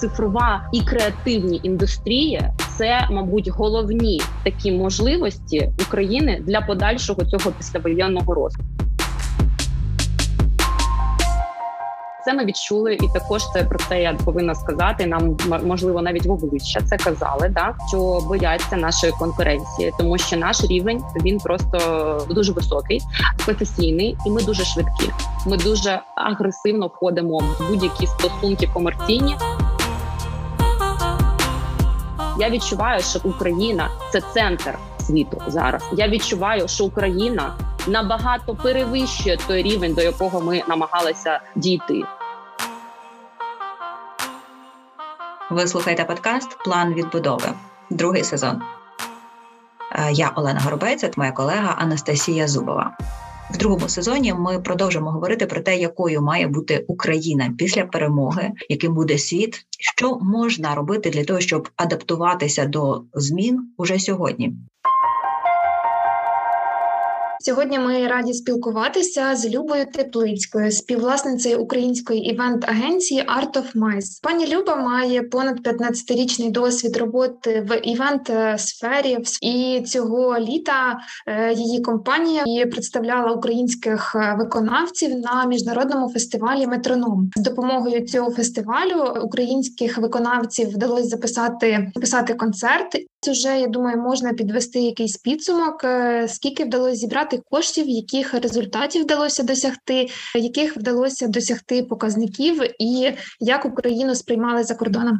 цифрова і креативні індустрії це, мабуть, головні такі можливості України для подальшого цього післявоєнного розвитку. Це ми відчули, і також це про це я повинна сказати. Нам можливо навіть в обличчя це казали, да що бояться нашої конкуренції, тому що наш рівень він просто дуже високий, професійний, і ми дуже швидкі. Ми дуже агресивно входимо в будь-які стосунки комерційні. Я відчуваю, що Україна це центр світу зараз. Я відчуваю, що Україна набагато перевищує той рівень, до якого ми намагалися дійти. Ви слухаєте подкаст План відбудови, другий сезон. Е, я Олена Горобець, моя колега Анастасія Зубова. В другому сезоні ми продовжимо говорити про те, якою має бути Україна після перемоги, яким буде світ, що можна робити для того, щоб адаптуватися до змін уже сьогодні. Сьогодні ми раді спілкуватися з Любою Теплицькою, співвласницею української івент-агенції Art of Mice. Пані Люба має понад 15-річний досвід роботи в івент-сфері, і цього літа е, її компанія представляла українських е, виконавців на міжнародному фестивалі Метроном. З допомогою цього фестивалю українських виконавців вдалося записати записати концерт. Вже я думаю, можна підвести якийсь підсумок, е, скільки вдалося зібрати коштів, яких результатів вдалося досягти, яких вдалося досягти показників, і як Україну сприймали за кордоном.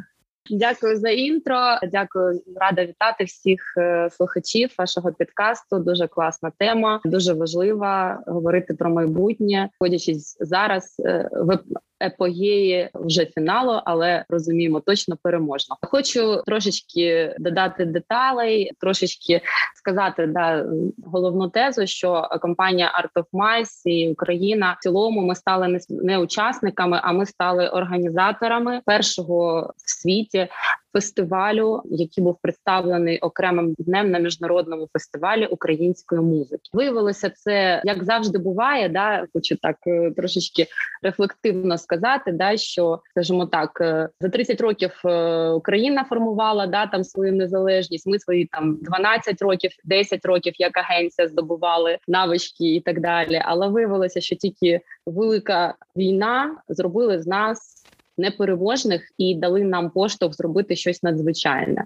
Дякую за інтро. Дякую, рада вітати всіх е, слухачів вашого підкасту. Дуже класна тема, дуже важлива говорити про майбутнє, ходячись зараз е, в епогеї вже фіналу, але розуміємо точно переможно. Хочу трошечки додати деталей, трошечки сказати да головну тезу, що компанія Art of Mice і Україна в цілому ми стали не, не учасниками, а ми стали організаторами першого в світі фестивалю, який був представлений окремим днем на міжнародному фестивалі української музики. Виявилося це як завжди буває. Да, хочу так е, трошечки рефлективно сказати, да що скажімо так, е, за 30 років е, Україна формувала да там свою незалежність. Ми свої там 12 років, 10 років як агенція здобували навички і так далі. Але виявилося, що тільки велика війна зробили з нас непереможних і дали нам поштовх зробити щось надзвичайне.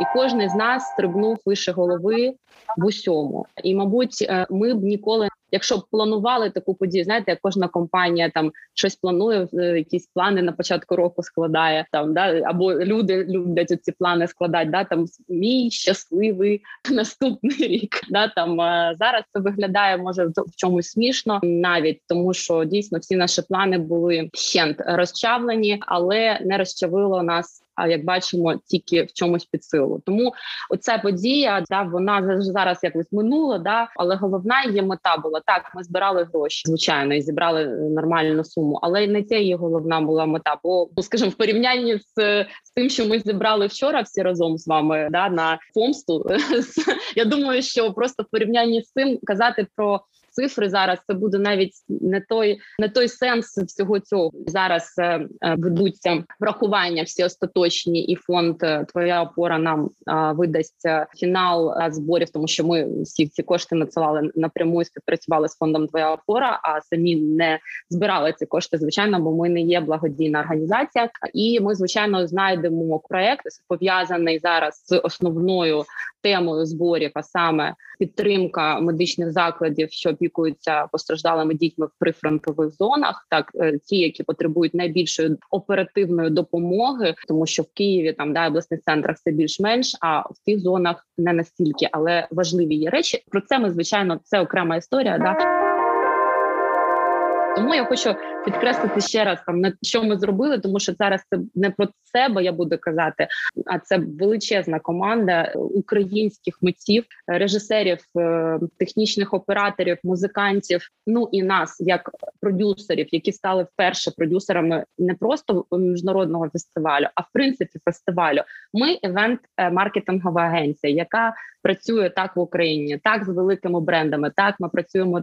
І кожен з нас стрибнув вище голови в усьому. І, мабуть, е, ми б ніколи якщо б планували таку подію, знаєте, як кожна компанія там щось планує, е, якісь плани на початку року складає там, да або люди люблять ці плани складати. Да, там мій щасливий наступний рік. Да там зараз це виглядає може в чомусь смішно, навіть тому, що дійсно всі наші плани були щент розчавлені, але не розчавило нас як бачимо, тільки в чомусь під силу. Тому оця подія да вона зараз якось минула, да але головна її мета була так. Ми збирали гроші, звичайно, і зібрали нормальну суму, але не це її головна була мета. Бо ну, скажімо, в порівнянні з, з тим, що ми зібрали вчора, всі разом з вами да на помсту. Я думаю, що просто в порівнянні з цим казати про цифри зараз це буде навіть не той не той сенс всього цього. Зараз е, е, ведуться врахування всі остаточні, і фонд е, твоя опора нам видасть фінал зборів, тому що ми всі ці кошти надсилали напряму і співпрацювали з фондом Твоя опора, а самі не збирали ці кошти. Звичайно, бо ми не є благодійна організація, і ми звичайно знайдемо проект пов'язаний зараз з основною темою зборів, а саме підтримка медичних закладів, що опікуються постраждалими дітьми в прифронтових зонах, так е, ті, які потребують найбільшої оперативної допомоги, тому що в Києві там да обласних центрах це більш-менш, а в тих зонах не настільки, але важливі є речі. Про це ми звичайно це окрема історія. Да. Тому я хочу підкреслити ще раз там на що ми зробили, тому що зараз це не про себе я буду казати, а це величезна команда українських митців, режисерів, е, технічних операторів, музикантів. Ну і нас, як продюсерів, які стали вперше продюсерами не просто міжнародного фестивалю, а в принципі фестивалю. Ми івент маркетингова агенція, яка працює так в Україні, так з великими брендами. Так ми працюємо.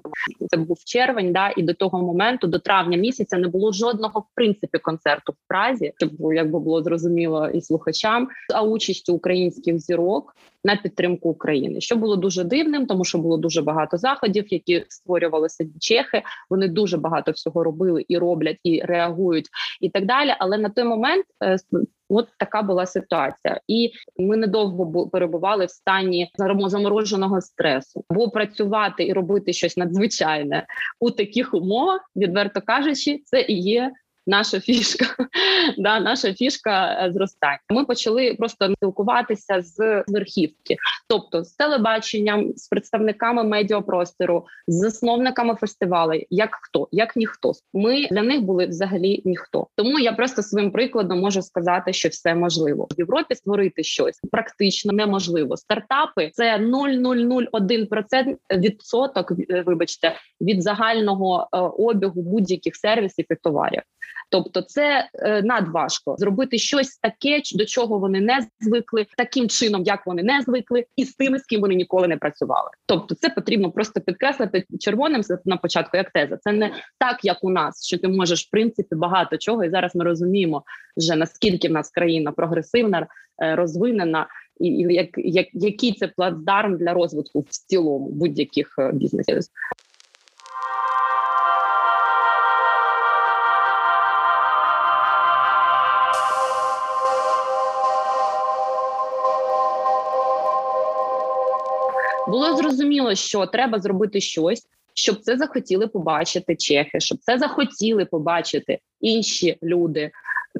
Це був червень, да і до того моменту, до травня місяця, місяця не було жодного в принципі концерту в Празі, щоб якби було зрозуміло і слухачам, а участю українських зірок на підтримку України, що було дуже дивним, тому що було дуже багато заходів, які створювалися чехи. Вони дуже багато всього робили і роблять, і реагують, і так далі. Але на той момент е, От така була ситуація, і ми недовго перебували в стані замороженого стресу. Бо працювати і робити щось надзвичайне у таких умовах, відверто кажучи, це і є наша фішка, да, наша фішка е, зростання. Ми почали просто спілкуватися з верхівки, тобто з телебаченням, з представниками медіапростору, з засновниками фестивалю, як хто, як ніхто. Ми для них були взагалі ніхто. Тому я просто своїм прикладом можу сказати, що все можливо в Європі створити щось практично неможливо. Стартапи це 0,001% відсоток. Е, вибачте, від загального е, обігу будь-яких сервісів і товарів. Тобто, це е, надважко зробити щось таке, до чого вони не звикли, таким чином, як вони не звикли, і з тими, з ким вони ніколи не працювали. Тобто, це потрібно просто підкреслити червоним на початку, як теза. Це не так, як у нас, що ти можеш в принципі багато чого. І зараз ми розуміємо, вже наскільки в нас країна прогресивна, е, розвинена. І як, як який це плацдарм для розвитку в цілому будь-яких е, бізнесів. Було зрозуміло, що треба зробити щось, щоб це захотіли побачити чехи, щоб це захотіли побачити інші люди,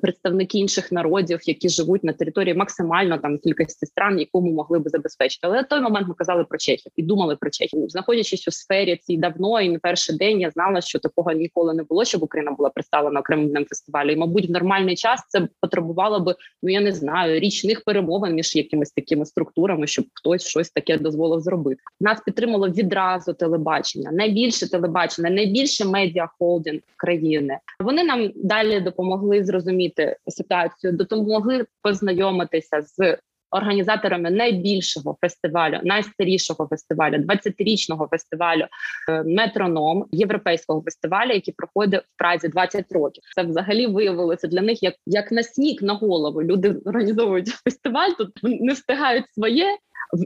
представники інших народів, які живуть на території максимально там кількості стран, яку ми могли би забезпечити. Але на той момент ми казали про Чехів і думали про Чехів. Знаходячись у сфері цій давно, і не перший день я знала, що такого ніколи не було, щоб Україна була представлена окремим днем фестивалю. І, мабуть, в нормальний час це потребувало би, ну я не знаю, річних перемовин між якимись такими структурами, щоб хтось щось таке дозволив зробити. Нас підтримало відразу телебачення, найбільше телебачення, найбільше медіа холдинг країни. Вони нам далі допомогли зрозуміти ситуацію, допомогли познайомитися з організаторами найбільшого фестивалю, найстарішого фестивалю, 20-річного фестивалю е, метроном європейського фестивалю, який проходить в Празі 20 років. Це взагалі виявилося для них як як на сніг на голову. Люди організовують фестиваль, тут не встигають своє.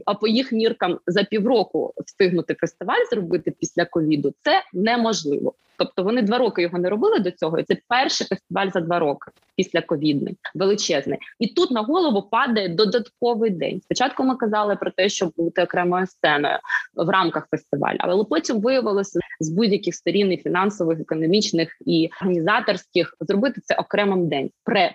А по їх міркам за півроку встигнути фестиваль зробити після ковіду це неможливо. Тобто вони два роки його не робили до цього. і Це перший фестиваль за два роки після ковідний, величезний. І тут на голову падає додатковий день. Спочатку ми казали про те, щоб бути окремою сценою в рамках фестивалю, але потім виявилося з будь-яких сторін і фінансових, економічних і організаторських зробити це окремим день.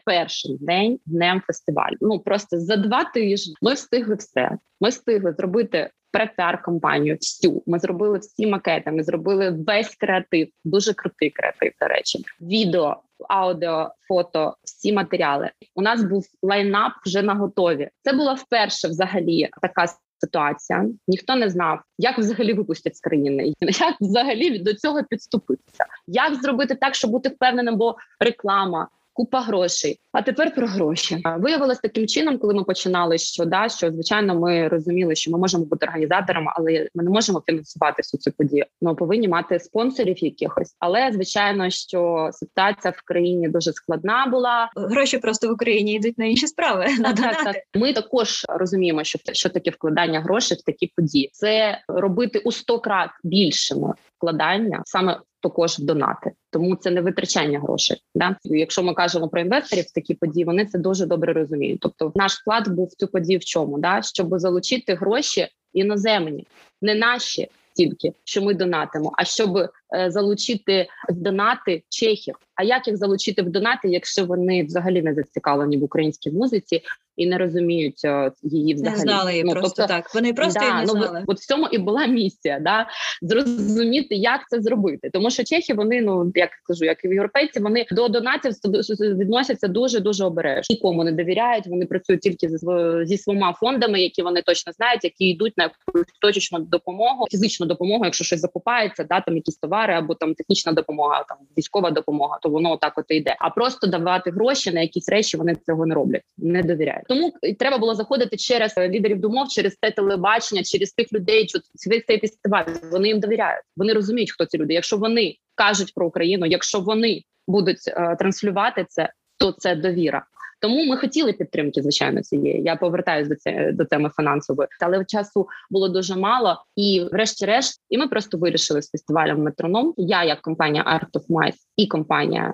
Перший день днем фестивалю. Ну просто за два тижні ми встигли все. Ми встигли зробити препіар кампанію всю. Ми зробили всі макети. Ми зробили весь креатив, дуже крутий креатив. До речі, відео, аудіо, фото, всі матеріали. У нас був лайнап вже на готові. Це була вперше взагалі така. Ситуація ніхто не знав, як взагалі випустять з країни, як взагалі до цього підступитися, як зробити так, щоб бути впевненим, бо реклама, купа грошей. А тепер про гроші виявилось таким чином, коли ми починали, що да, що звичайно ми розуміли, що ми можемо бути організаторами, але ми не можемо фінансувати всю цю подію. Ми повинні мати спонсорів якихось. Але звичайно, що ситуація в країні дуже складна була. Гроші просто в Україні йдуть на інші справи. Так, так, так. Ми також розуміємо, що що таке вкладання грошей в такі події. Це робити у 100 крат більшими вкладання саме також донати, тому це не витрачання грошей. Да? Якщо ми кажемо про інвесторів, такі події вони це дуже добре розуміють. Тобто, наш вклад був в цю подію в чому? Да? Щоб залучити гроші іноземні, не наші тільки що ми донатимо, а щоб залучити в донати чехів. А як їх залучити в донати, якщо вони взагалі не зацікавлені в українській музиці і не розуміють е, її взагалі? Не знали її ну, просто тобто, так. Вони просто да, не ну. От в цьому і була місія, да зрозуміти, як це зробити. Тому що чехи, вони ну як кажу, як і європейці, вони до донатів відносяться дуже дуже обережно. Нікому не довіряють. Вони працюють тільки зі, зі своїми фондами, які вони точно знають, які йдуть на якусь точечну допомогу, фізичну допомогу, якщо щось закупається, да там якісь товари або там технічна допомога, там військова допомога, то воно так от і йде. А просто давати гроші на якісь речі вони цього не роблять, не довіряють. Тому треба було заходити через лідерів думов, через те телебачення, через тих людей, що цей фестиваль вони їм довіряють. Вони розуміють, хто ці люди. Якщо вони кажуть про Україну. Якщо вони будуть е, транслювати це, то це довіра. Тому ми хотіли підтримки, звичайно, цієї. Я повертаюся до цієї до теми фінансової, але часу було дуже мало. І, врешті-решт, і ми просто вирішили з фестивалем метроном. Я, як компанія Art of Mice і компанія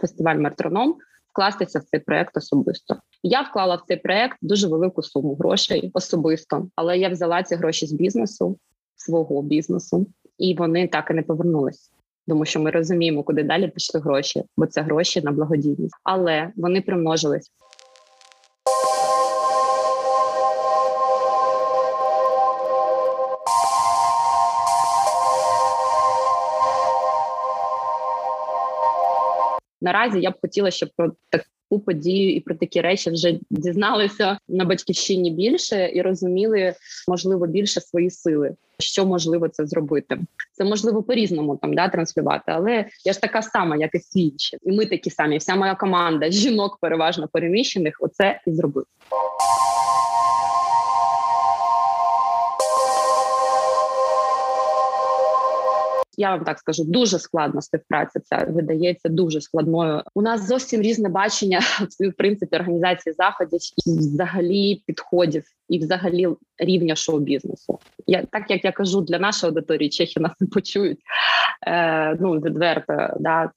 фестиваль Метроном, вкластися в цей проект особисто. Я вклала в цей проект дуже велику суму грошей особисто, але я взяла ці гроші з бізнесу, свого бізнесу, і вони так і не повернулись тому що ми розуміємо, куди далі пішли гроші, бо це гроші на благодійність, але вони примножились. Наразі я б хотіла, щоб про таку подію і про такі речі вже дізналися на батьківщині більше і розуміли, можливо, більше свої сили, що можливо це зробити. Це можливо по різному там да транслювати, але я ж така сама, як і всі інші, і ми такі самі. Вся моя команда жінок, переважно переміщених, оце і зробив. Я вам так скажу, дуже складна співпраця. Ця видається дуже складною. У нас зовсім різне бачення в принципі організації заходів і взагалі підходів, і взагалі рівня шоу-бізнесу. Я так як я кажу для нашої аудиторії, чехи нас не почують. Е, Ну відверто да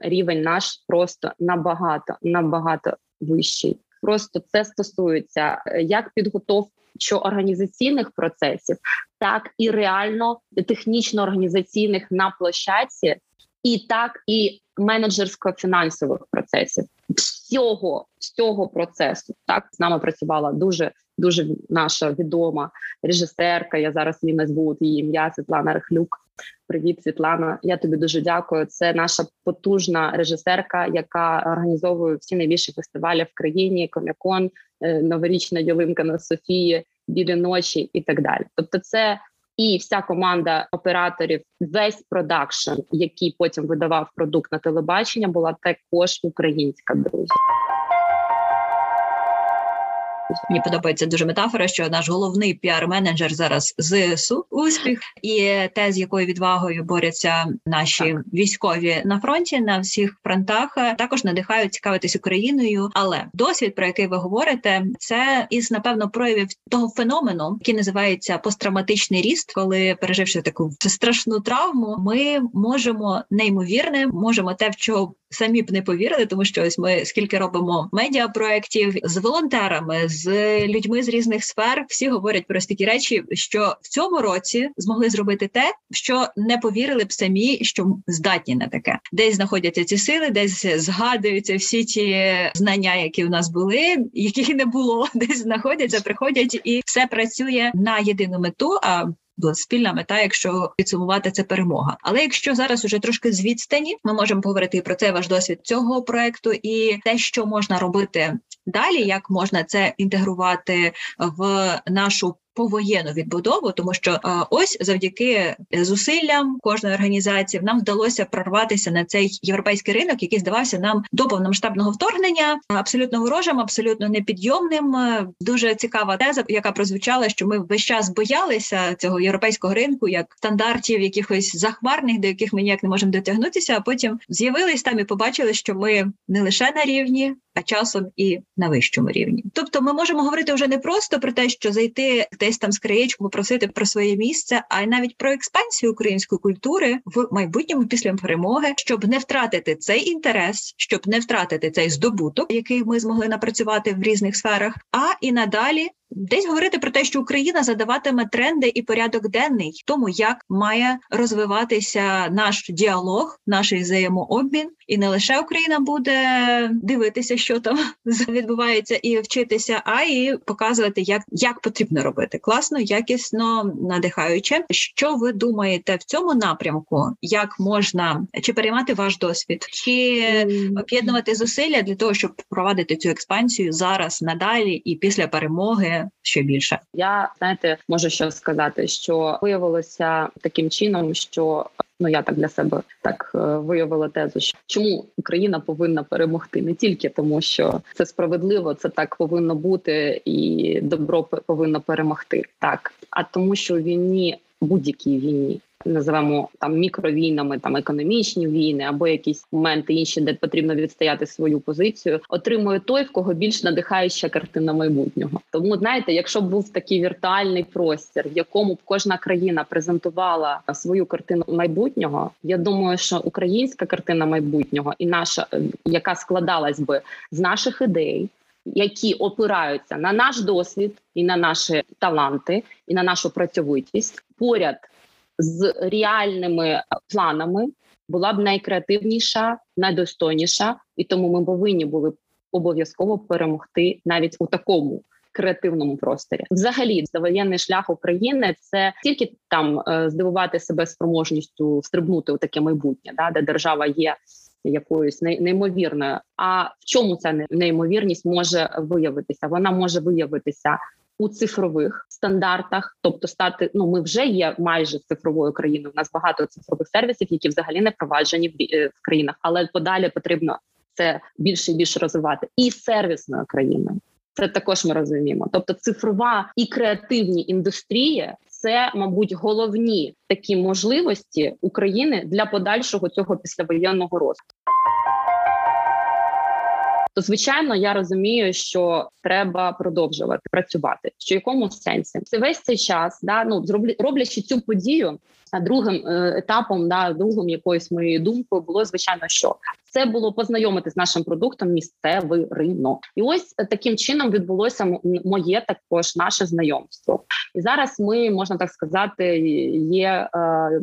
рівень наш просто набагато набагато вищий. Просто це стосується е, як підготовки що організаційних процесів, так і реально технічно-організаційних на площадці, і так і менеджерсько-фінансових процесів всього всього процесу. Так з нами працювала дуже дуже наша відома режисерка. Я зараз її назву її ім'я Світлана Рехлюк. Привіт, Світлана. Я тобі дуже дякую. Це наша потужна режисерка, яка організовує всі найбільші фестивалі в країні. Комікон, е, новорічна ялинка на Софії, білі ночі і так далі. Тобто, це і вся команда операторів, весь продакшн, який потім видавав продукт на телебачення, була також українська друзі. Мені подобається дуже метафора, що наш головний піар-менеджер зараз зсу успіх, і те, з якою відвагою борються наші так. військові на фронті на всіх фронтах, також надихають цікавитись Україною. Але досвід, про який ви говорите, це із напевно проявів того феномену, який називається посттравматичний ріст, коли переживши таку страшну травму, ми можемо неймовірне, можемо те, в чого самі б не повірили, тому що ось ми скільки робимо медіапроєктів з волонтерами, з людьми з різних сфер, всі говорять про такі речі, що в цьому році змогли зробити те, що не повірили б самі, що здатні на таке, десь знаходяться ці сили, десь згадуються всі ті знання, які в нас були, яких не було, десь знаходяться, приходять, і все працює на єдину мету. А спільна мета, якщо підсумувати це перемога. Але якщо зараз уже трошки з відстані, ми можемо говорити і про це ваш досвід цього проекту, і те, що можна робити далі, як можна це інтегрувати в нашу повоєнну відбудову, тому що е, ось завдяки зусиллям кожної організації нам вдалося прорватися на цей європейський ринок, який здавався нам до повномасштабного вторгнення абсолютно ворожим, абсолютно непідйомним. Е, дуже цікава теза, яка прозвучала, що ми весь час боялися цього європейського ринку, як стандартів якихось захмарних, до яких ми ніяк не можемо дотягнутися. А потім з'явились там і побачили, що ми не лише на рівні а часом і на вищому рівні. Тобто, ми можемо говорити вже не просто про те, що зайти десь там з краєчку, попросити про своє місце, а й навіть про експансію української культури в майбутньому після перемоги, щоб не втратити цей інтерес, щоб не втратити цей здобуток, який ми змогли напрацювати в різних сферах, а і надалі Десь говорити про те, що Україна задаватиме тренди і порядок денний, тому як має розвиватися наш діалог, наш взаємообмін, і не лише Україна буде дивитися, що там відбувається, і вчитися, а і показувати, як як потрібно робити класно, якісно, надихаюче. Що ви думаєте в цьому напрямку? Як можна чи переймати ваш досвід, чи об'єднувати зусилля для того, щоб провадити цю експансію зараз надалі і після перемоги? Ще більше. Я знаєте, можу що сказати, що виявилося таким чином, що ну я так для себе так е, виявила тезу, що чому Україна повинна перемогти? Не тільки тому, що це справедливо, це так повинно бути, і добро повинно перемогти, так. А тому, що війні будь-якій війні називаємо там мікровійнами, там економічні війни або якісь моменти інші, де потрібно відстояти свою позицію, отримує той, в кого більш надихаюча картина майбутнього. Тому знаєте, якщо б був такий віртуальний простір, в якому б кожна країна презентувала свою картину майбутнього, я думаю, що українська картина майбутнього і наша, е, яка складалась би з наших ідей. Які опираються на наш досвід і на наші таланти, і на нашу працьовитість поряд з реальними планами була б найкреативніша, найдостойніша, і тому ми повинні були обов'язково перемогти навіть у такому. Креативному просторі, взагалі, завоєнний шлях України це тільки там е, здивувати себе спроможністю стрибнути у таке майбутнє, да, де держава є якоюсь неймовірною. А в чому ця неймовірність може виявитися? Вона може виявитися у цифрових стандартах, тобто стати ну ми вже є майже цифровою країною. У нас багато цифрових сервісів, які взагалі не впроваджені в, е, в країнах, але подалі потрібно це більше і більше розвивати і сервісною країною. Це також ми розуміємо. Тобто, цифрова і креативні індустрії це, мабуть, головні такі можливості України для подальшого цього післявоєнного росту то звичайно я розумію, що треба продовжувати працювати. Що якому сенсі це весь цей час, да ну роблячи цю подію. А другим е, етапом, да, другим якоюсь моєю думкою було звичайно, що це було познайомити з нашим продуктом місцевий ринок, і ось таким чином відбулося моє також наше знайомство. І зараз ми можна так сказати, є е,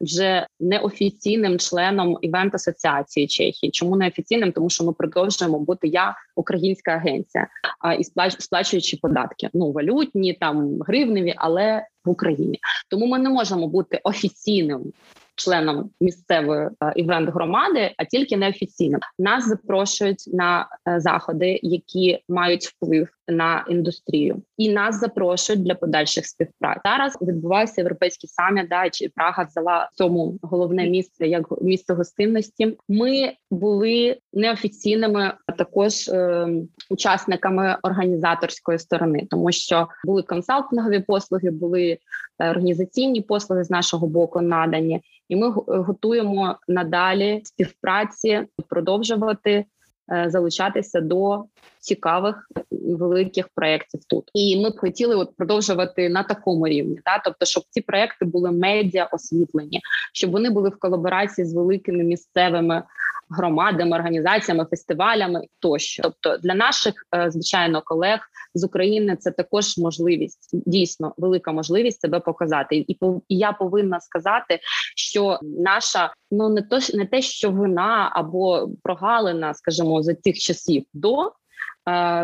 вже неофіційним членом івент асоціації Чехії. Чому неофіційним? Тому що ми продовжуємо бути я українська агенція а і сплачуючи податки. Ну валютні там гривневі, але в Україні. Тому ми не можемо бути офіційним членом місцевої івент громади, а тільки неофіційно. Нас запрошують на е, заходи, які мають вплив на індустрію, і нас запрошують для подальших співпраць. Зараз відбувається європейський саміт. Да, чи Прага взяла цьому головне місце як місце гостинності. Ми були неофіційними також е, учасниками організаторської сторони, тому що були консалтингові послуги, були е, організаційні послуги з нашого боку надані, і ми готуємо надалі співпраці продовжувати. Е, залучатися до цікавих великих проєктів тут, і ми б хотіли от продовжувати на такому рівні, та тобто, щоб ці проекти були медіа освітлені, щоб вони були в колаборації з великими місцевими громадами, організаціями, фестивалями тощо. Тобто для наших е, звичайно колег з України це також можливість, дійсно велика можливість себе показати. І і я повинна сказати, що наша ну не то не те, що вина або прогалина, скажімо, за тих часів до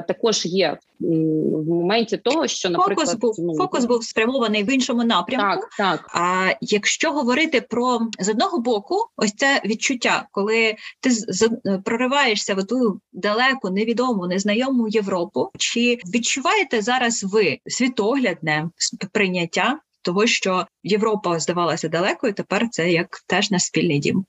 також є в моменті того, що наприклад фокус був ну, фокус був спрямований в іншому напрямку. Так, так. А якщо говорити про з одного боку, ось це відчуття, коли ти з, прориваєшся в ту далеку, невідому, незнайому Європу, чи відчуваєте зараз ви світоглядне прийняття того, що Європа здавалася далекою, тепер це як теж на спільний дім?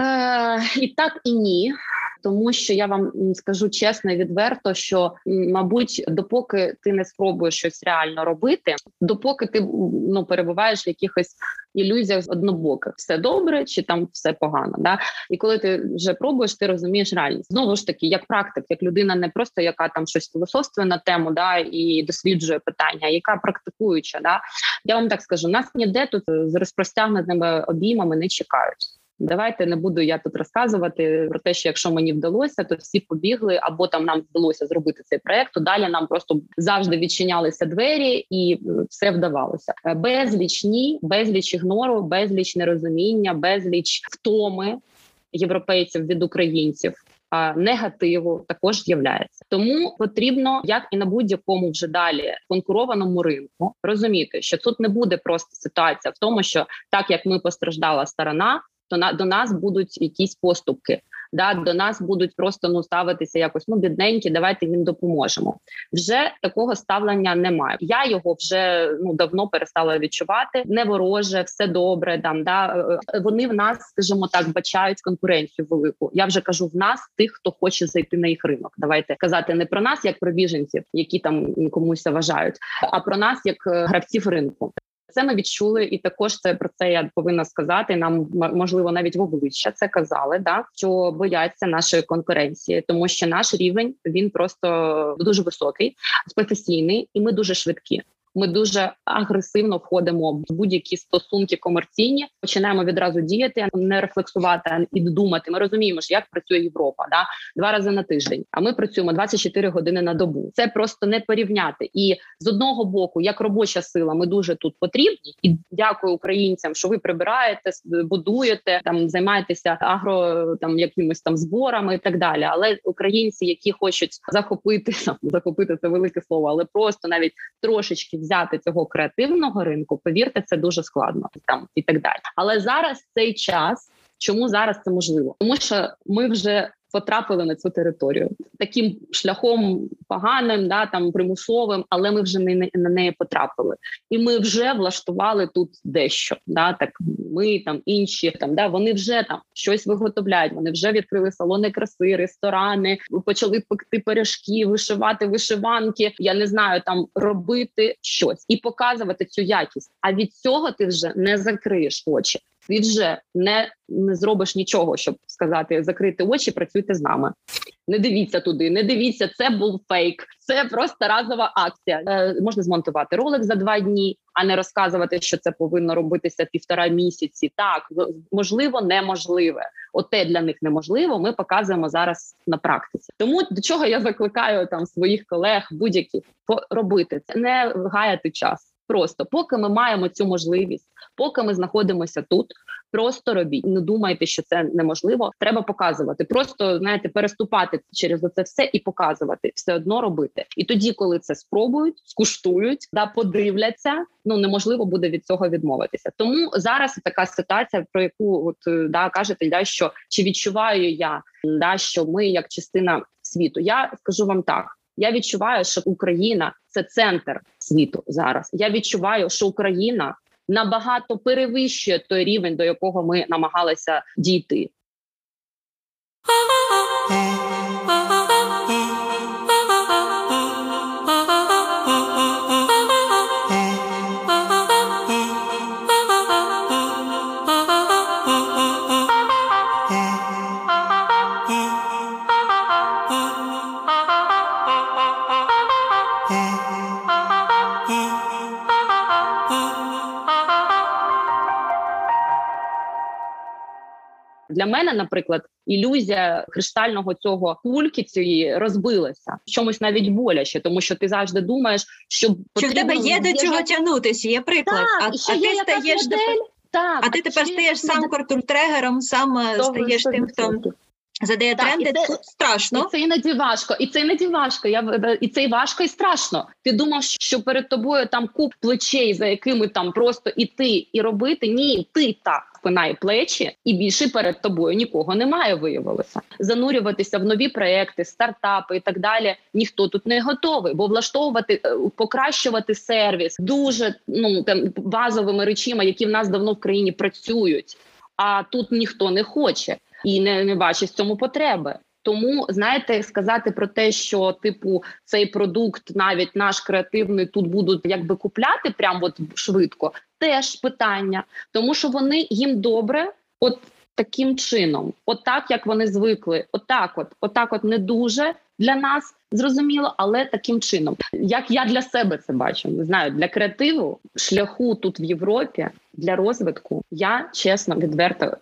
Е, І так і ні тому що я вам скажу чесно і відверто, що мабуть, допоки ти не спробуєш щось реально робити, допоки ти ну перебуваєш в якихось ілюзіях однобоких, все добре чи там все погано. Да? І коли ти вже пробуєш, ти розумієш реальність. Знову ж таки, як практик, як людина, не просто яка там щось філософствує на тему, да і досліджує питання, яка практикуюча. Да? Я вам так скажу, нас ніде тут з розпростягненими обіймами не чекають. Давайте не буду я тут розказувати про те, що якщо мені вдалося, то всі побігли, або там нам вдалося зробити цей проект. то Далі нам просто завжди відчинялися двері, і е, все вдавалося. Е, безліч ні, безліч ігнору, безліч нерозуміння, безліч втоми європейців від українців. А негативу також з'являється, тому потрібно, як і на будь-якому вже далі конкурованому ринку, розуміти, що тут не буде просто ситуація в тому, що так як ми постраждала сторона, то на до нас будуть якісь поступки. Да, до нас будуть просто ну ставитися якось ну бідненькі, давайте їм допоможемо. Вже такого ставлення немає. Я його вже ну давно перестала відчувати. Не вороже, все добре. Там да е, е, вони в нас, скажімо так, бачають конкуренцію велику. Я вже кажу в нас, тих, хто хоче зайти на їх ринок. Давайте казати не про нас, як про біженців, які там комусь заважають, а про нас як е, гравців ринку. Це ми відчули, і також це про це я повинна сказати. Нам можливо навіть в обличчя це казали, да що бояться нашої конкуренції, тому що наш рівень він просто дуже високий, професійний, і ми дуже швидкі. Ми дуже агресивно входимо в будь-які стосунки комерційні. Починаємо відразу діяти, не рефлексувати і думати. Ми розуміємо, що як працює Європа, да два рази на тиждень. А ми працюємо 24 години на добу. Це просто не порівняти. І з одного боку, як робоча сила, ми дуже тут потрібні. І дякую українцям, що ви прибираєте, будуєте там, займаєтеся агро там якимось там зборами і так далі. Але українці, які хочуть захопити захопити це велике слово, але просто навіть трошечки взяти цього креативного ринку, повірте, це дуже складно там і так далі. Але зараз цей час. Чому зараз це можливо? Тому що ми вже потрапили на цю територію таким шляхом поганим, да там примусовим, але ми вже не на неї потрапили, і ми вже влаштували тут дещо. Да, так ми там інші там да вони вже там щось виготовляють. Вони вже відкрили салони краси, ресторани, почали пекти пиріжки, вишивати вишиванки. Я не знаю, там робити щось і показувати цю якість. А від цього ти вже не закриєш очі ти вже не не зробиш нічого, щоб сказати закрити очі, працюйте з нами. Не дивіться туди, не дивіться, це був фейк, це просто разова акція. Е, Можна змонтувати ролик за два дні, а не розказувати, що це повинно робитися півтора місяці. Так можливо, неможливе. Оте для них неможливо. Ми показуємо зараз на практиці. Тому до чого я закликаю там своїх колег будь-яких робити це, не гаяти час. Просто поки ми маємо цю можливість, поки ми знаходимося тут, просто робіть. Не думайте, що це неможливо. Треба показувати. Просто знаєте, переступати через це все і показувати, все одно робити. І тоді, коли це спробують, скуштують, да подивляться. Ну неможливо буде від цього відмовитися. Тому зараз така ситуація, про яку от е, да кажете, да, що чи відчуваю я да що ми як частина світу. Я скажу вам так. Я відчуваю, що Україна це центр світу зараз. Я відчуваю, що Україна набагато перевищує той рівень, до якого ми намагалися дійти. Для мене, наприклад, ілюзія криштального цього кульки цієї розбилася чомусь навіть боляче, тому що ти завжди думаєш, що що в тебе є до чого тягнутися. Є приклад, так, а, що а ти стаєш модель, так, а ти тепер стаєш сам кортуртрегером, сам е, стаєш тим, хто. Задає так, тренди, це, тут страшно. І це іноді важко, і це іноді важко. Я і це і важко, і страшно. Ти думав, що перед тобою там куп плечей, за якими там просто іти і робити. Ні, ти так спина плечі, і більше перед тобою нікого немає. Виявилося занурюватися в нові проекти, стартапи і так далі. Ніхто тут не готовий, бо влаштовувати, е, покращувати сервіс дуже ну там базовими речами, які в нас давно в країні працюють. А тут ніхто не хоче і не, не бачить в цьому потреби. Тому знаєте, сказати про те, що типу цей продукт, навіть наш креативний, тут будуть якби купляти прямо от швидко, теж питання, тому що вони їм добре, от таким чином, от як вони звикли, отак, от, отак, от не дуже для нас зрозуміло, але таким чином, як я для себе це бачу, не знаю, для креативу шляху тут в Європі для розвитку, я чесно відверто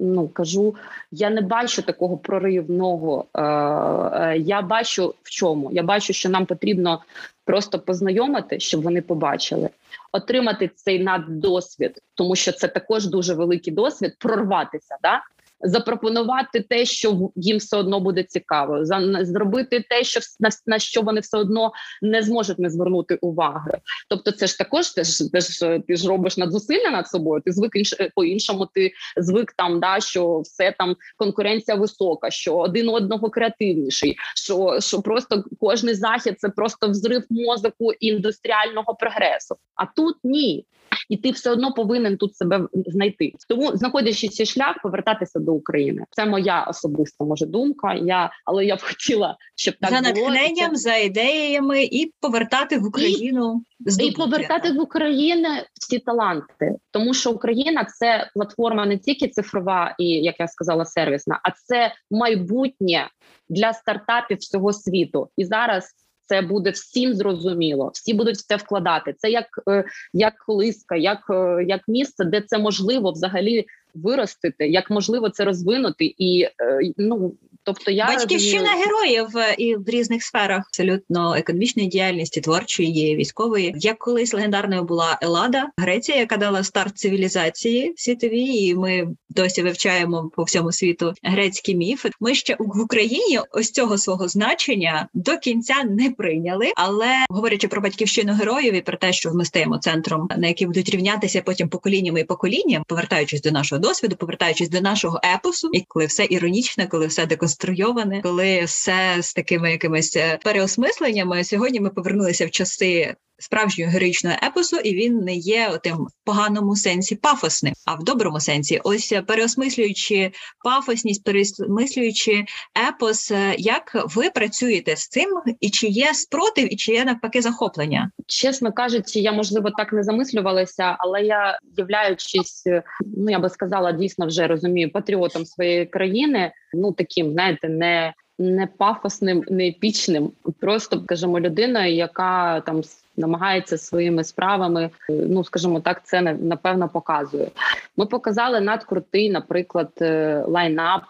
ну кажу, я не бачу такого проривного. Е, е, Я бачу в чому. Я бачу, що нам потрібно просто познайомити, щоб вони побачили, отримати цей наддосвід, тому що це також дуже великий досвід прорватися. Да? Запропонувати те, що їм все одно буде цікаво, зробити те, що на, що вони все одно не зможуть не звернути уваги. Тобто, це ж також теж теж ти ж робиш надзусилля над собою. Ти звик по іншому. Ти звик там, да що все там конкуренція висока, що один одного креативніший, що що просто кожний захід це просто взрив мозоку індустріального прогресу. А тут ні. і ти все одно повинен тут себе знайти. Тому знаходячи цей шлях, повертатися до України. Це моя особиста може думка. Я але я б хотіла, щоб так за було. натхненням, за ідеями і повертати в Україну і, і повертати в Україну всі таланти, тому що Україна це платформа не тільки цифрова і як я сказала, сервісна, а це майбутнє для стартапів всього світу. І зараз це буде всім зрозуміло. Всі будуть в це вкладати. Це як е, як колиска, як е, як місце, де це можливо взагалі виростити, як можливо це розвинути, і е, ну тобто я батьківщина розумію... героїв і в різних сферах абсолютно економічної діяльності, творчої, військової. Як колись легендарною була Елада, Греція, яка дала старт цивілізації світовій, і ми досі вивчаємо по всьому світу грецькі міфи. Ми ще в Україні ось цього свого значення до кінця не прийняли. Але говорячи про батьківщину героїв і про те, що ми стаємо центром, на який будуть рівнятися потім поколіннями і поколінням, повертаючись до нашого досвіду, повертаючись до нашого епосу, і коли все іронічне, коли все деконструйоване, коли все з такими якимись е, переосмисленнями. Сьогодні ми повернулися в часи справжнього героїчного епосу, і він не є тим поганому сенсі пафосним, а в доброму сенсі. Ось е, переосмислюючи пафосність, переосмислюючи епос, е, як ви працюєте з цим, і чи є спротив, і чи є навпаки захоплення? Чесно кажучи, я можливо так не замислювалася, але я являючись, е, ну я би сказала, дійсно вже розумію патріотом своєї країни. Ну таким, знаєте, не не пафосним, не епічним, просто скажімо, людиною, яка там намагається своїми справами. Ну скажімо так, це напевно показує. Ми показали надкрутий, наприклад, е, лайнап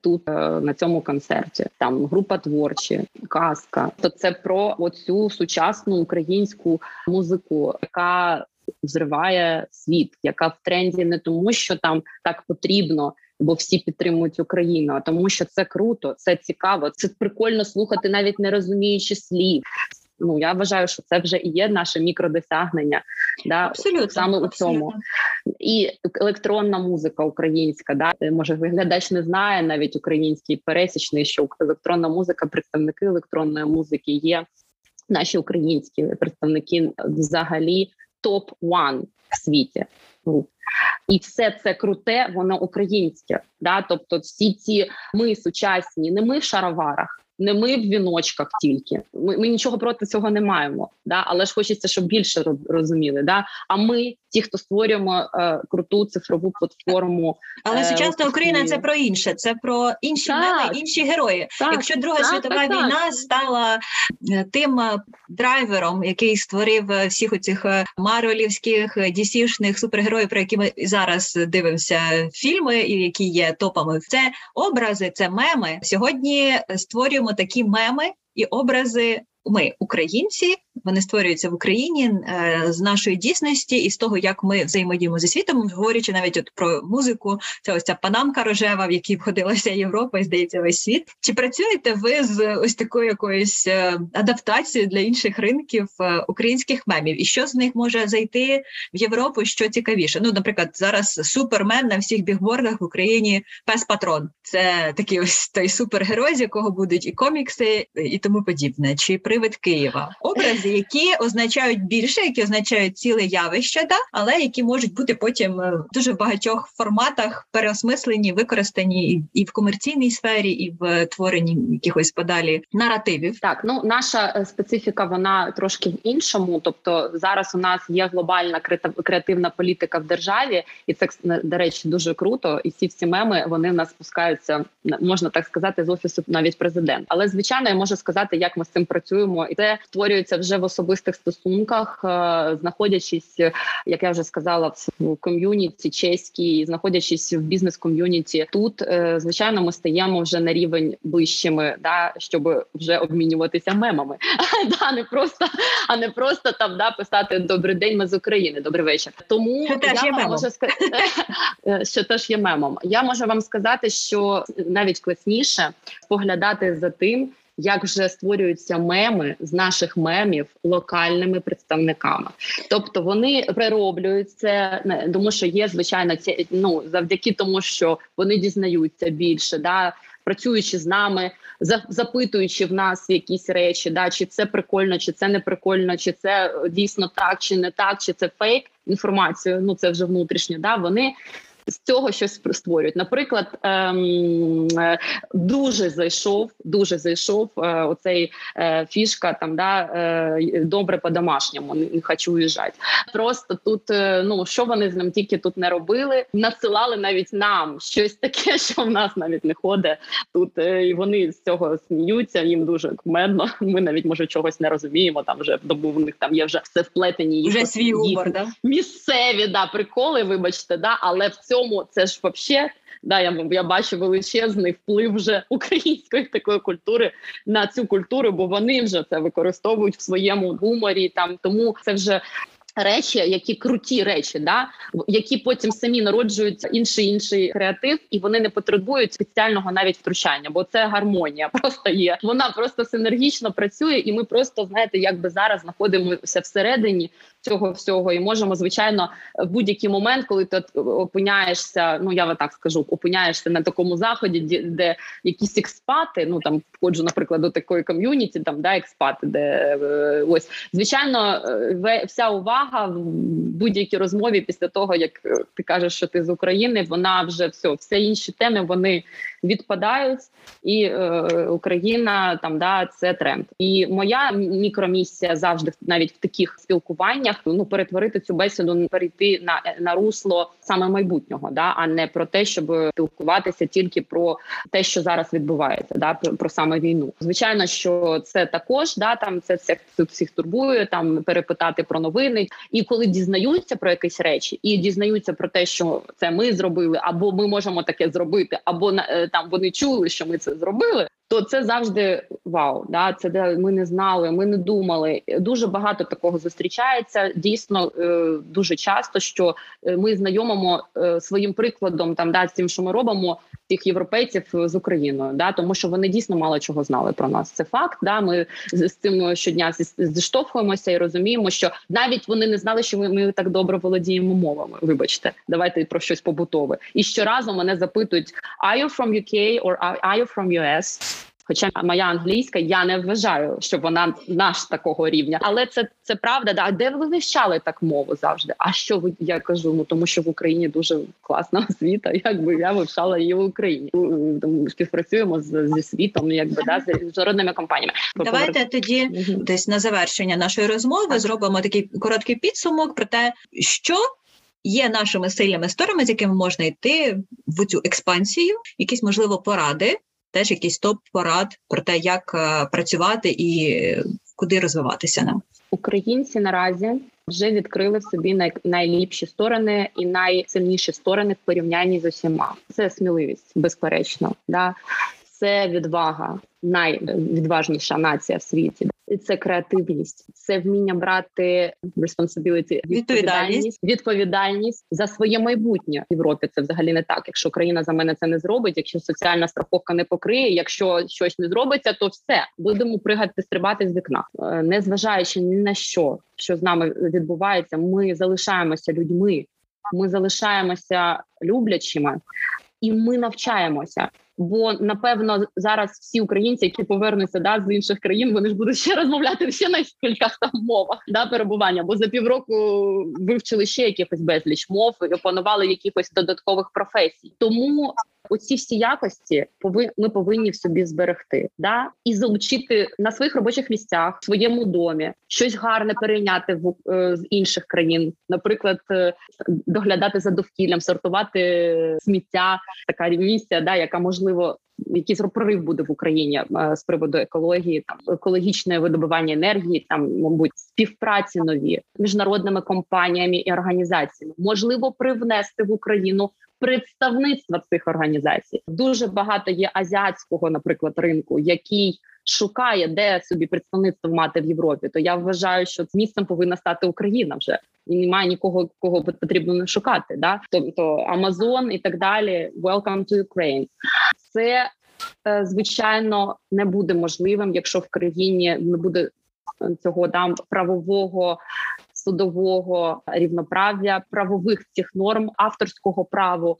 тут е, на цьому концерті. Там група творчі, казка. То це про оцю сучасну українську музику, яка взриває світ, яка в тренді не тому, що там так потрібно бо всі підтримують Україну, тому, що це круто, це цікаво. Це прикольно слухати, навіть не розуміючи слів. Ну я вважаю, що це вже і є наше мікродосягнення, да абсолютно саме у цьому і електронна музика українська. Да може виглядач не знає навіть український пересічний, що електронна музика, представники електронної музики є наші українські представники взагалі топ 1 в світі груп. І все це круте, воно українське. Да? Тобто, всі ці ми сучасні, не ми в шароварах, не ми в віночках тільки. Ми ми нічого проти цього не маємо. Да? Але ж хочеться, щоб більше розуміли. Да? А ми, ті, хто створюємо е, круту цифрову платформу, але е, сучасна Україна це про інше, це про інші меми, інші герої. Так, Якщо Друга так, світова так, війна стала е, тим е, драйвером, який створив е, всіх оцих марвелівських дісішних супергероїв, про які ми зараз дивимося фільми, і які є топами, це образи, це меми. Сьогодні створюємо такі меми і образи. Ми українці, вони створюються в Україні е, з нашої дійсності і з того, як ми взаємодіємо зі світом, говорячи навіть от про музику. Це ось ця панамка рожева, в якій входилася Європа, і здається, весь світ. Чи працюєте ви з ось такою якоюсь е, адаптацією для інших ринків е, українських мемів? І що з них може зайти в Європу? Що цікавіше? Ну, наприклад, зараз супермен на всіх бігбордах в Україні пес патрон. Це такий ось той супергерой, з якого будуть і комікси, і тому подібне. Чи привид Києва? Образи які означають більше, які означають ціле явище, да але які можуть бути потім е, в дуже багатьох форматах переосмислені, використані і, і в комерційній сфері, і в творенні якихось подалі наративів. Так, ну наша е, специфіка вона трошки в іншому. Тобто зараз у нас є глобальна креативна політика в державі, і це до речі дуже круто. І всі всі меми вони в нас спускаються, можна так сказати, з офісу навіть президент. Але звичайно, я можу сказати, як ми з цим працюємо, і це створюється вже в особистих стосунках, е, знаходячись, як я вже сказала, в ком'юніті чеській, знаходячись в бізнес-ком'юніті, тут е, звичайно ми стаємо вже на рівень вищими, да щоб вже обмінюватися мемами, да не просто, а не просто там да писати добрий день. Ми з України, добрий вечір. Тому що теж я є можу сказати, е, що теж є мемом. Я можу вам сказати, що навіть класніше поглядати за тим як вже створюються меми з наших мемів локальними представниками, тобто вони перероблюють це, тому що є звичайно ці ну завдяки тому, що вони дізнаються більше, да працюючи з нами, запитуючи в нас якісь речі, да чи це прикольно, чи це не прикольно, чи це дійсно так, чи не так, чи це фейк. інформацію. Ну це вже внутрішньо. Да, вони з цього щось створюють. Наприклад, ем, е, дуже зайшов, дуже зайшов е, оцей е, фішка там да е, добре по домашньому не хочу уїжджати. Просто тут е, ну що вони з ним тільки тут не робили, надсилали навіть нам щось таке, що в нас навіть не ходить тут. Е, і вони з цього сміються. Їм дуже кумедно. Ми навіть може чогось не розуміємо. Там вже добу в них там є вже все вплетені. Вже свій гумор, да? місцеві да приколи. Вибачте, да, але в цьому це ж вообще. Да, я я бачу величезний вплив вже української такої культури на цю культуру, бо вони вже це використовують в своєму гуморі. Там тому це вже Речі, які круті речі, да які потім самі народжують інший інший креатив, і вони не потребують спеціального навіть втручання, бо це гармонія просто є. Вона просто синергічно працює, і ми просто знаєте, якби зараз знаходимося всередині цього всього, і можемо звичайно в будь-який момент, коли ти опиняєшся. Ну я так скажу, опиняєшся на такому заході, де, де якісь експати. Ну там входжу, наприклад, до такої ком'юніті, там да експати, де е, ось звичайно е, вся увага увага в будь-якій розмові після того, як е, ти кажеш, що ти з України, вона вже все, всі інші теми вони відпадають, і е, Україна там да це тренд. І моя мікромісія завжди навіть в таких спілкуваннях ну перетворити цю бесіду, перейти на на русло саме майбутнього, да а не про те, щоб спілкуватися тільки про те, що зараз відбувається, да про, про саме війну. Звичайно, що це також да там це всіх, всіх турбує, там перепитати про новини. І коли дізнаються про якісь речі, і дізнаються про те, що це ми зробили, або ми можемо таке зробити, або е, там вони чули, що ми це зробили то це завжди вау. Да, це де ми не знали, ми не думали. Дуже багато такого зустрічається. Дійсно, е, дуже часто, що е, ми знайомимо своїм прикладом там да з тим, що ми робимо тих європейців з Україною, да тому що вони дійсно мало чого знали про нас. Це факт. Да, ми з цим щодня зіштовхуємося і розуміємо, що навіть вони не знали, що ми, ми так добре володіємо мовами. Вибачте, давайте про щось побутове. І щоразу мене запитують: «Are you from UK or are you from US?» Хоча моя англійська, я не вважаю, що вона наш такого рівня, але це це правда. Да, де ви вивчали так мову завжди? А що ви я кажу? Ну тому що в Україні дуже класна освіта. Якби я вивчала її в Україні. Тому співпрацюємо з, зі світом, якби да з міжнародними компаніями. Давайте тоді десь на завершення нашої розмови зробимо такий короткий підсумок про те, що. Є нашими сильними сторонами, з якими можна йти в цю експансію, якісь можливо поради теж якийсь топ порад про те, як е, працювати і куди розвиватися нам. Українці наразі вже відкрили в собі най- найліпші сторони і найсильніші сторони в порівнянні з усіма. Це сміливість, безперечно, да це відвага, найвідважніша нація в світі. Це креативність, це вміння брати responsibility, відповідальність відповідальність за своє майбутнє в Європі. Це взагалі не так. Якщо країна за мене це не зробить, якщо соціальна страховка не покриє, якщо щось не зробиться, то все будемо пригати, стрибати з вікна, е, не зважаючи ні на що, що з нами відбувається. Ми залишаємося людьми. Ми залишаємося люблячими, і ми навчаємося. Бо напевно зараз всі українці, які повернуться да з інших країн, вони ж будуть ще розмовляти ще на кількох там мовах да перебування. Бо за півроку вивчили ще якихось безліч мов і опанували якихось додаткових професій. Тому Оці всі якості ми повинні в собі зберегти, да і залучити на своїх робочих місцях, в своєму домі щось гарне перейняти в е, з інших країн, наприклад, е, доглядати за довкіллям, сортувати сміття, така місія, да, яка можливо. Якийсь прорив буде в Україні з приводу екології, там екологічне видобування енергії, там мабуть співпраці нові міжнародними компаніями і організаціями можливо привнести в Україну представництва цих організацій. Дуже багато є азіатського, наприклад, ринку, який шукає, де собі представництво мати в Європі. То я вважаю, що місцем повинна стати Україна вже і немає нікого, кого потрібно не шукати. Да? Тобто Амазон і так далі. Welcome to Ukraine. Це е, звичайно не буде можливим, якщо в країні не буде цього там правового судового рівноправ'я, правових цих норм авторського праву,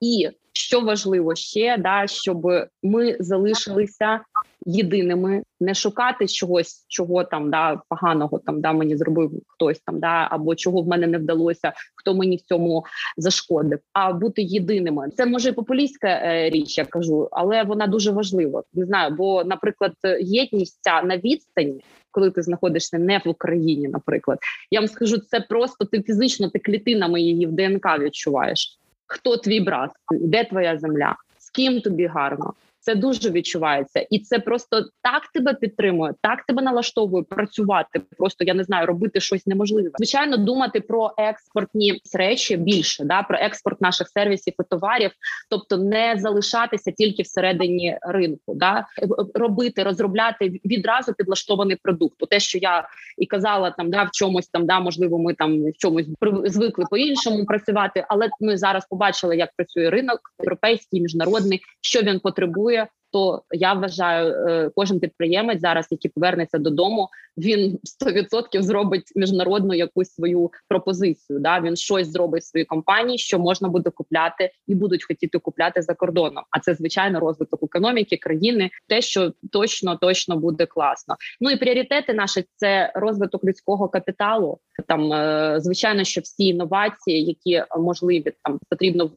і що важливо ще, да щоб ми залишилися єдиними, не шукати чогось, чого там да поганого там да мені зробив хтось там, да або чого в мене не вдалося, хто мені в цьому зашкодив, а бути єдиними. Це може популістська е, річ, я кажу, але вона дуже важлива. Не знаю, бо, наприклад, єдність ця на відстані. Коли ти знаходишся не в Україні, наприклад, я вам скажу, це просто ти фізично, ти клітинами її в ДНК відчуваєш. Хто твій брат? Де твоя земля? З ким тобі гарно? Це дуже відчувається, і це просто так тебе підтримує, так тебе налаштовує працювати. Просто я не знаю, робити щось неможливе. Звичайно, думати про експортні речі більше да про експорт наших сервісів і товарів, тобто не залишатися тільки всередині ринку, да робити, розробляти відразу підлаштований продукт. Те, що я і казала, там да в чомусь там да можливо, ми там в чомусь звикли по іншому працювати, але ми зараз побачили, як працює ринок європейський, міжнародний, що він потребує то я вважаю, е, кожен підприємець зараз, який повернеться додому, він 100% зробить міжнародну якусь свою пропозицію. Да, він щось зробить в своїй компанії, що можна буде купляти і будуть хотіти купляти за кордоном. А це звичайно розвиток економіки країни, те, що точно точно буде класно. Ну і пріоритети наші це розвиток людського капіталу. Там е, звичайно, що всі інновації, які можливі, там потрібно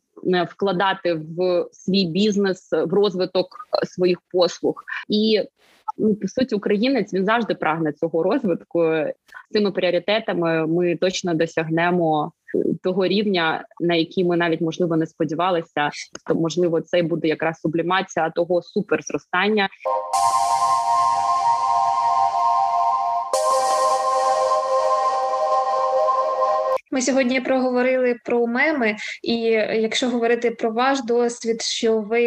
вкладати в свій бізнес, в розвиток своїх послуг і. Ну, по суті, українець він завжди прагне цього розвитку. З цими пріоритетами ми точно досягнемо того рівня, на який ми навіть можливо не сподівалися. То можливо, це буде якраз сублімація того суперзростання. Ми сьогодні проговорили про меми, і якщо говорити про ваш досвід, що ви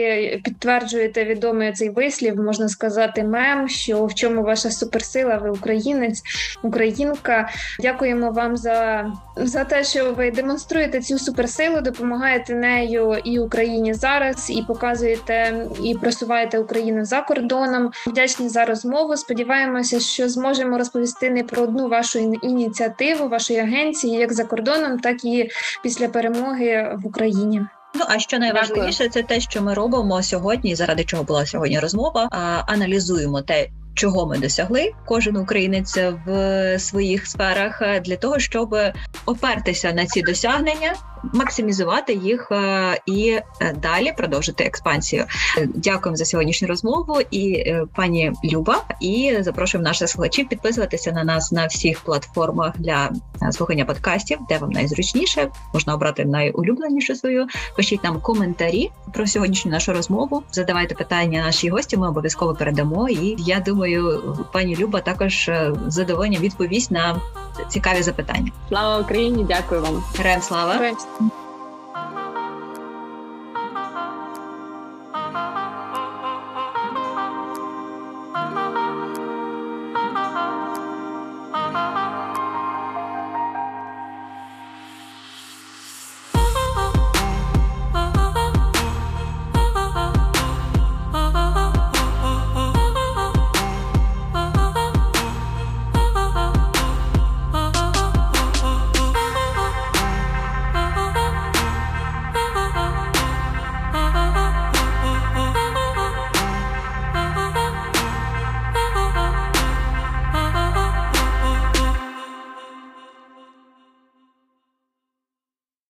підтверджуєте відомий цей вислів, можна сказати, мем, що в чому ваша суперсила, ви українець, українка. Дякуємо вам за, за те, що ви демонструєте цю суперсилу, допомагаєте нею і Україні зараз, і показуєте і просуваєте Україну за кордоном. Вдячні за розмову. Сподіваємося, що зможемо розповісти не про одну вашу ініціативу, вашої агенції, як за кордоном, так і після перемоги в Україні. Ну а що найважливіше, це те, що ми робимо сьогодні, заради чого була сьогодні розмова. А, Аналізуємо те, чого ми досягли, кожен українець в своїх сферах для того, щоб опертися на ці досягнення максимізувати їх е, і е, далі продовжити експансію. Дякуємо за сьогоднішню розмову і е, пані Люба. І запрошуємо наших слухачів підписуватися на нас на всіх платформах для слухання подкастів, де вам найзручніше можна обрати найулюбленішу свою. Пишіть нам коментарі про сьогоднішню нашу розмову. Задавайте питання нашій гості. Ми обов'язково передамо. І я думаю, пані Люба також задоволення відповість на цікаві запитання. Слава Україні! Дякую вам, Героям слава! Героям